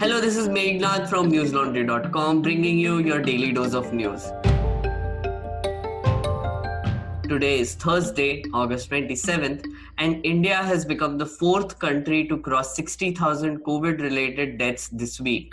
Hello, this is Meghnad from newslaundry.com bringing you your daily dose of news. Today is Thursday, August 27th, and India has become the fourth country to cross 60,000 COVID related deaths this week,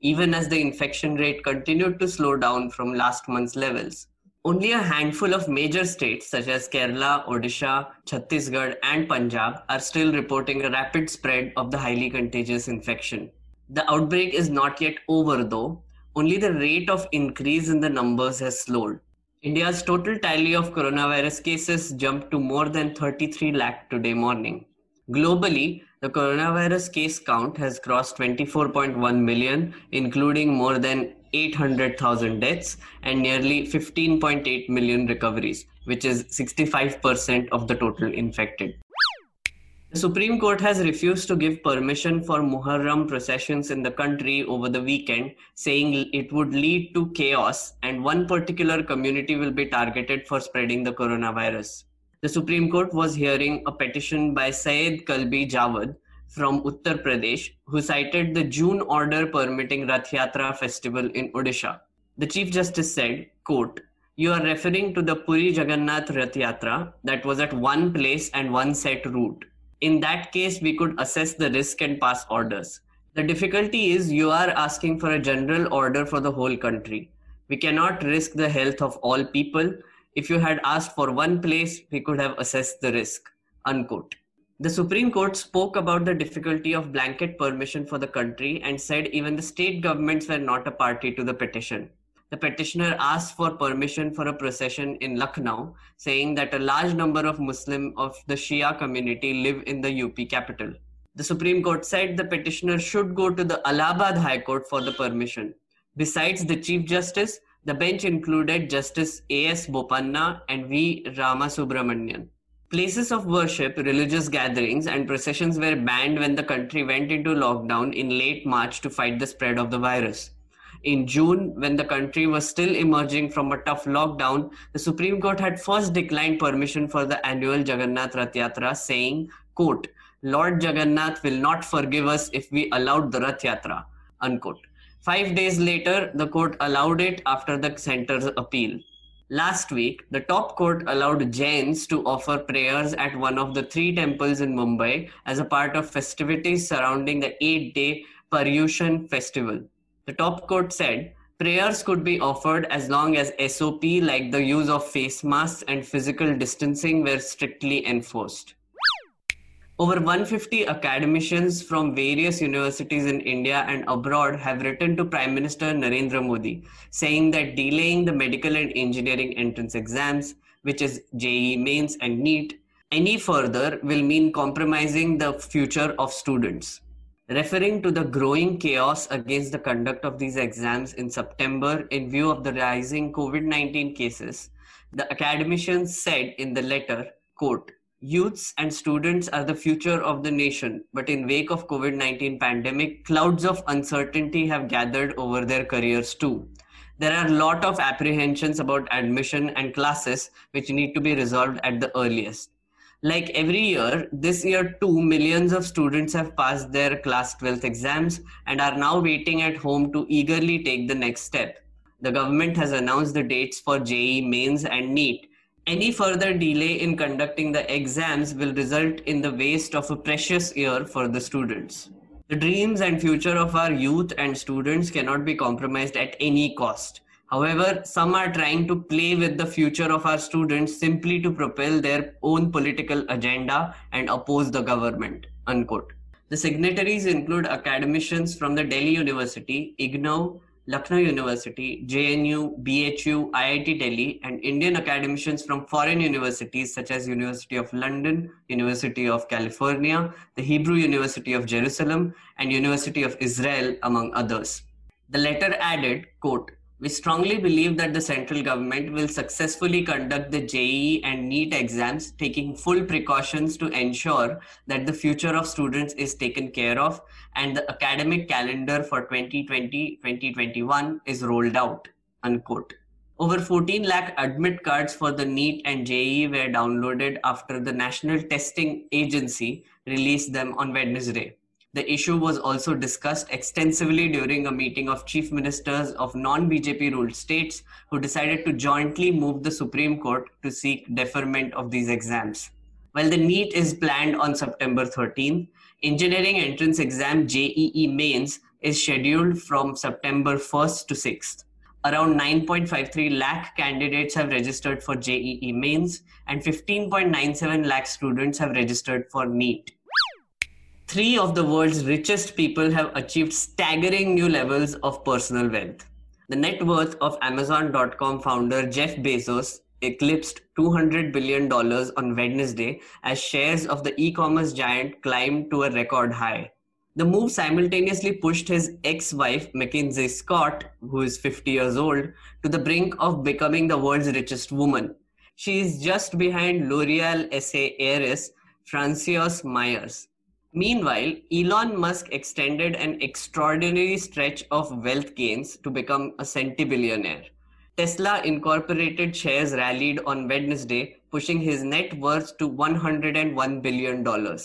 even as the infection rate continued to slow down from last month's levels. Only a handful of major states such as Kerala, Odisha, Chhattisgarh, and Punjab are still reporting a rapid spread of the highly contagious infection. The outbreak is not yet over though, only the rate of increase in the numbers has slowed. India's total tally of coronavirus cases jumped to more than 33 lakh today morning. Globally, the coronavirus case count has crossed 24.1 million, including more than 800,000 deaths and nearly 15.8 million recoveries, which is 65% of the total infected. The Supreme Court has refused to give permission for Muharram processions in the country over the weekend, saying it would lead to chaos and one particular community will be targeted for spreading the coronavirus. The Supreme Court was hearing a petition by Syed Kalbi Jawad from Uttar Pradesh, who cited the June order permitting Rath Yatra festival in Odisha. The Chief Justice said, quote, you are referring to the Puri Jagannath Rath Yatra that was at one place and one set route in that case, we could assess the risk and pass orders. The difficulty is you are asking for a general order for the whole country. We cannot risk the health of all people. If you had asked for one place, we could have assessed the risk. Unquote. The Supreme Court spoke about the difficulty of blanket permission for the country and said even the state governments were not a party to the petition the petitioner asked for permission for a procession in Lucknow, saying that a large number of Muslim of the Shia community live in the UP capital. The Supreme Court said the petitioner should go to the Allahabad High Court for the permission. Besides the Chief Justice, the bench included Justice A.S. Bopanna and V. Ramasubramanian. Places of worship, religious gatherings, and processions were banned when the country went into lockdown in late March to fight the spread of the virus in June, when the country was still emerging from a tough lockdown, the Supreme Court had first declined permission for the annual Jagannath Rath Yatra, saying, quote, Lord Jagannath will not forgive us if we allowed the Rath Yatra, unquote. Five days later, the court allowed it after the center's appeal. Last week, the top court allowed Jains to offer prayers at one of the three temples in Mumbai as a part of festivities surrounding the eight day Paryushan festival. The top court said prayers could be offered as long as SOP like the use of face masks and physical distancing were strictly enforced. Over 150 academicians from various universities in India and abroad have written to Prime Minister Narendra Modi saying that delaying the medical and engineering entrance exams, which is JEE mains and NEET, any further will mean compromising the future of students. Referring to the growing chaos against the conduct of these exams in September in view of the rising COVID 19 cases, the academicians said in the letter, quote, Youths and students are the future of the nation, but in wake of COVID-19 pandemic, clouds of uncertainty have gathered over their careers too. There are a lot of apprehensions about admission and classes which need to be resolved at the earliest like every year, this year too, millions of students have passed their class 12th exams and are now waiting at home to eagerly take the next step. The government has announced the dates for JEE mains and NEET. Any further delay in conducting the exams will result in the waste of a precious year for the students. The dreams and future of our youth and students cannot be compromised at any cost. However, some are trying to play with the future of our students simply to propel their own political agenda and oppose the government. Unquote. The signatories include academicians from the Delhi University, IGNOU, Lucknow University, JNU, BHU, IIT Delhi, and Indian academicians from foreign universities such as University of London, University of California, the Hebrew University of Jerusalem, and University of Israel, among others. The letter added, quote, we strongly believe that the central government will successfully conduct the JEE and NEET exams, taking full precautions to ensure that the future of students is taken care of and the academic calendar for 2020-2021 is rolled out. Unquote. Over 14 lakh admit cards for the NEET and JEE were downloaded after the National Testing Agency released them on Wednesday. The issue was also discussed extensively during a meeting of chief ministers of non BJP ruled states who decided to jointly move the Supreme Court to seek deferment of these exams. While the NEET is planned on September 13, engineering entrance exam JEE mains is scheduled from September 1st to 6th. Around 9.53 lakh candidates have registered for JEE mains and 15.97 lakh students have registered for NEET three of the world's richest people have achieved staggering new levels of personal wealth. The net worth of Amazon.com founder Jeff Bezos eclipsed $200 billion on Wednesday as shares of the e commerce giant climbed to a record high. The move simultaneously pushed his ex wife, Mackenzie Scott, who is 50 years old, to the brink of becoming the world's richest woman. She is just behind L'Oreal SA heiress Francoise Meyers. Meanwhile, Elon Musk extended an extraordinary stretch of wealth gains to become a centibillionaire. Tesla Incorporated shares rallied on Wednesday, pushing his net worth to $101 billion.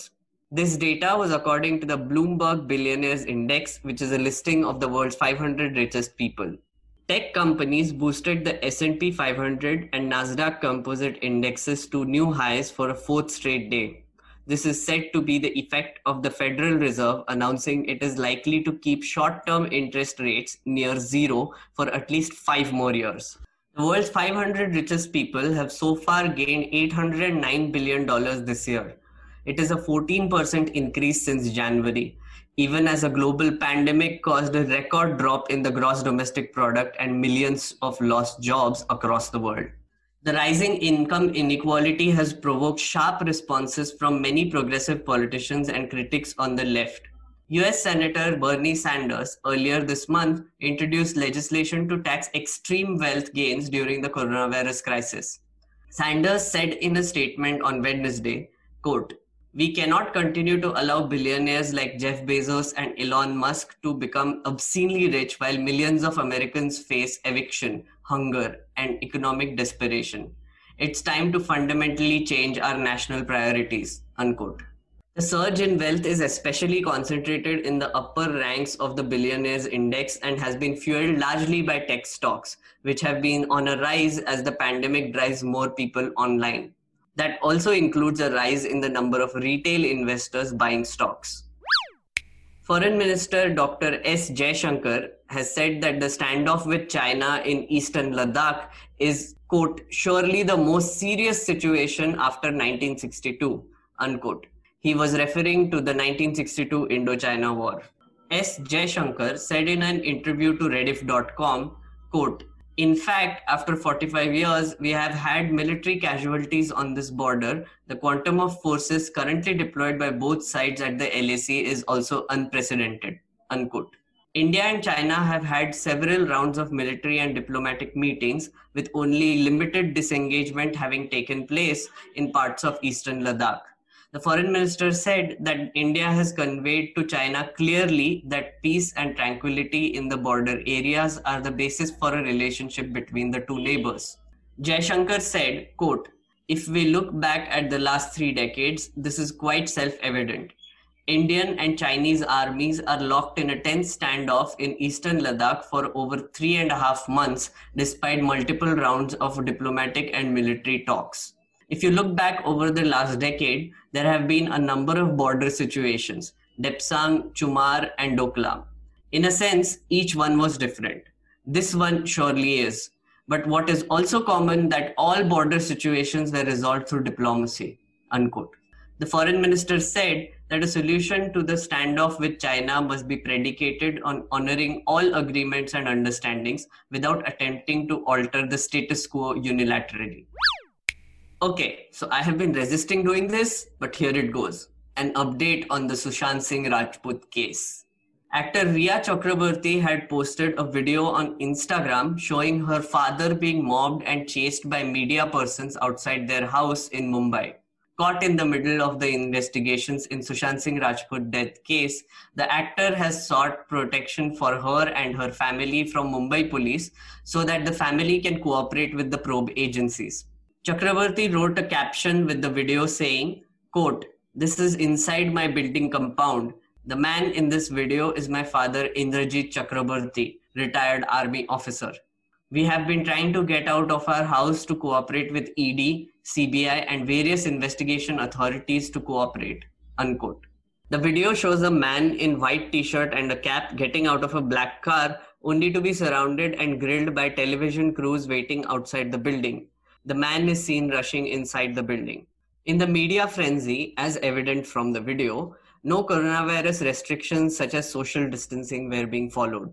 This data was according to the Bloomberg Billionaires Index, which is a listing of the world's 500 richest people. Tech companies boosted the S&P 500 and Nasdaq Composite indexes to new highs for a fourth straight day. This is said to be the effect of the Federal Reserve announcing it is likely to keep short term interest rates near zero for at least five more years. The world's 500 richest people have so far gained $809 billion this year. It is a 14% increase since January, even as a global pandemic caused a record drop in the gross domestic product and millions of lost jobs across the world. The rising income inequality has provoked sharp responses from many progressive politicians and critics on the left. US Senator Bernie Sanders earlier this month introduced legislation to tax extreme wealth gains during the coronavirus crisis. Sanders said in a statement on Wednesday, quote, we cannot continue to allow billionaires like Jeff Bezos and Elon Musk to become obscenely rich while millions of Americans face eviction, hunger, and economic desperation. It's time to fundamentally change our national priorities. Unquote. The surge in wealth is especially concentrated in the upper ranks of the billionaires index and has been fueled largely by tech stocks, which have been on a rise as the pandemic drives more people online. That also includes a rise in the number of retail investors buying stocks. Foreign Minister Dr. S. Jaishankar has said that the standoff with China in eastern Ladakh is, quote, surely the most serious situation after 1962, unquote. He was referring to the 1962 Indo-China War. S. Jaishankar said in an interview to Rediff.com, quote, in fact, after 45 years, we have had military casualties on this border. The quantum of forces currently deployed by both sides at the LAC is also unprecedented. Unquote. India and China have had several rounds of military and diplomatic meetings, with only limited disengagement having taken place in parts of eastern Ladakh. The foreign minister said that India has conveyed to China clearly that peace and tranquility in the border areas are the basis for a relationship between the two neighbors. Jaishankar said, quote, if we look back at the last three decades, this is quite self-evident. Indian and Chinese armies are locked in a tense standoff in eastern Ladakh for over three and a half months, despite multiple rounds of diplomatic and military talks. If you look back over the last decade, there have been a number of border situations Depsang, Chumar, and Doklam. In a sense, each one was different. This one surely is. But what is also common that all border situations were resolved through diplomacy. Unquote. The foreign minister said that a solution to the standoff with China must be predicated on honoring all agreements and understandings without attempting to alter the status quo unilaterally. Okay, so I have been resisting doing this, but here it goes. An update on the Sushant Singh Rajput case. Actor Rhea Chakraborty had posted a video on Instagram showing her father being mobbed and chased by media persons outside their house in Mumbai. Caught in the middle of the investigations in Sushant Singh Rajput death case, the actor has sought protection for her and her family from Mumbai police so that the family can cooperate with the probe agencies. Chakravarti wrote a caption with the video saying, quote, this is inside my building compound. The man in this video is my father, Indrajit Chakraborty, retired army officer. We have been trying to get out of our house to cooperate with ED, CBI, and various investigation authorities to cooperate. Unquote. The video shows a man in white t-shirt and a cap getting out of a black car only to be surrounded and grilled by television crews waiting outside the building. The man is seen rushing inside the building. In the media frenzy, as evident from the video, no coronavirus restrictions such as social distancing were being followed.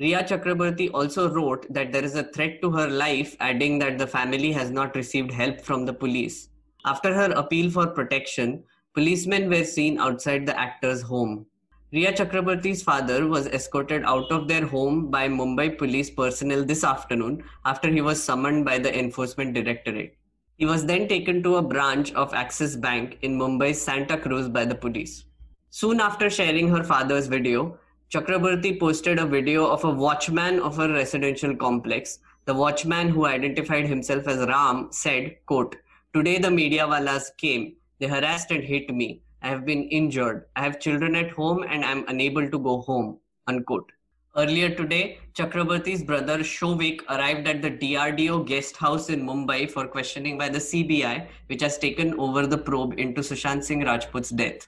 Rhea Chakraborty also wrote that there is a threat to her life, adding that the family has not received help from the police. After her appeal for protection, policemen were seen outside the actor's home. Rhea Chakraborty's father was escorted out of their home by Mumbai police personnel this afternoon after he was summoned by the Enforcement Directorate. He was then taken to a branch of Axis Bank in Mumbai's Santa Cruz by the police. Soon after sharing her father's video, Chakraborty posted a video of a watchman of a residential complex. The watchman who identified himself as Ram said, quote, Today the media walas came. They harassed and hit me. I have been injured. I have children at home and I am unable to go home. Unquote. Earlier today, Chakraborty's brother Showik arrived at the DRDO guest house in Mumbai for questioning by the CBI, which has taken over the probe into Sushant Singh Rajput's death.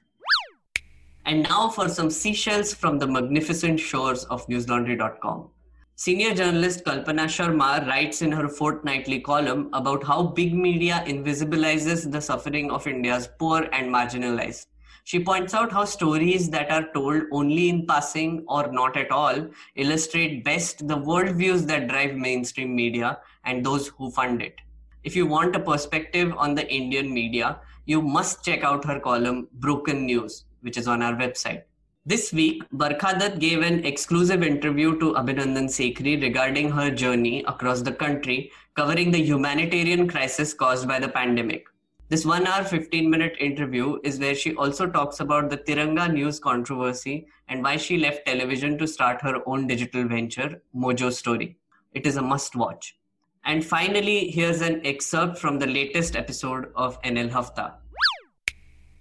And now for some seashells from the magnificent shores of newslaundry.com. Senior journalist Kalpana Sharma writes in her fortnightly column about how big media invisibilizes the suffering of India's poor and marginalized. She points out how stories that are told only in passing or not at all illustrate best the worldviews that drive mainstream media and those who fund it. If you want a perspective on the Indian media, you must check out her column Broken News, which is on our website. This week, Barkha Dutt gave an exclusive interview to Abhinandan Sekhri regarding her journey across the country, covering the humanitarian crisis caused by the pandemic. This one hour, 15 minute interview is where she also talks about the Tiranga news controversy and why she left television to start her own digital venture, Mojo Story. It is a must watch. And finally, here's an excerpt from the latest episode of NL Hafta.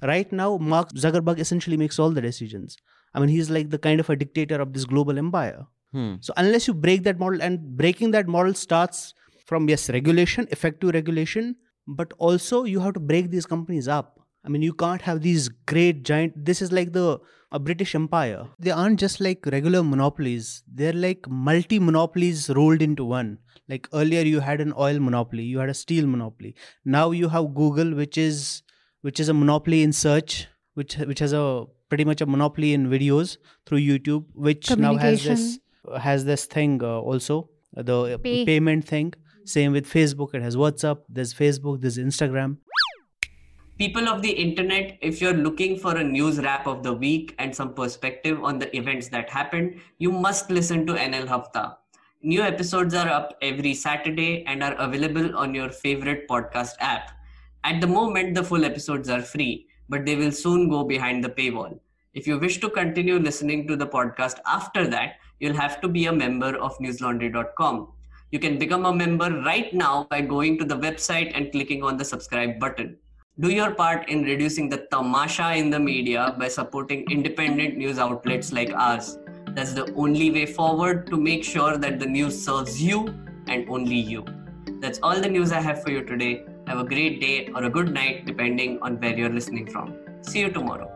Right now, Mark Zuckerberg essentially makes all the decisions. I mean, he's like the kind of a dictator of this global empire. Hmm. So unless you break that model, and breaking that model starts from yes, regulation, effective regulation, but also you have to break these companies up. I mean, you can't have these great giant. This is like the a British Empire. They aren't just like regular monopolies. They're like multi monopolies rolled into one. Like earlier, you had an oil monopoly, you had a steel monopoly. Now you have Google, which is which is a monopoly in search, which which has a pretty much a monopoly in videos through YouTube, which now has this has this thing uh, also the Pay. payment thing. Same with Facebook. It has WhatsApp. There's Facebook. There's Instagram. People of the internet, if you're looking for a news wrap of the week and some perspective on the events that happened, you must listen to NL Hafta. New episodes are up every Saturday and are available on your favorite podcast app. At the moment, the full episodes are free, but they will soon go behind the paywall. If you wish to continue listening to the podcast after that, you'll have to be a member of newslaundry.com. You can become a member right now by going to the website and clicking on the subscribe button. Do your part in reducing the tamasha in the media by supporting independent news outlets like ours. That's the only way forward to make sure that the news serves you and only you. That's all the news I have for you today. Have a great day or a good night, depending on where you're listening from. See you tomorrow.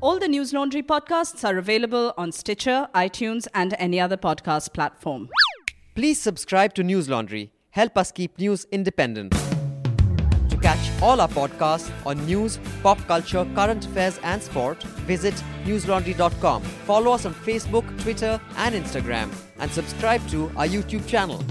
All the News Laundry podcasts are available on Stitcher, iTunes, and any other podcast platform. Please subscribe to News Laundry. Help us keep news independent. To catch all our podcasts on news, pop culture, current affairs, and sport, visit newslaundry.com. Follow us on Facebook, Twitter, and Instagram, and subscribe to our YouTube channel.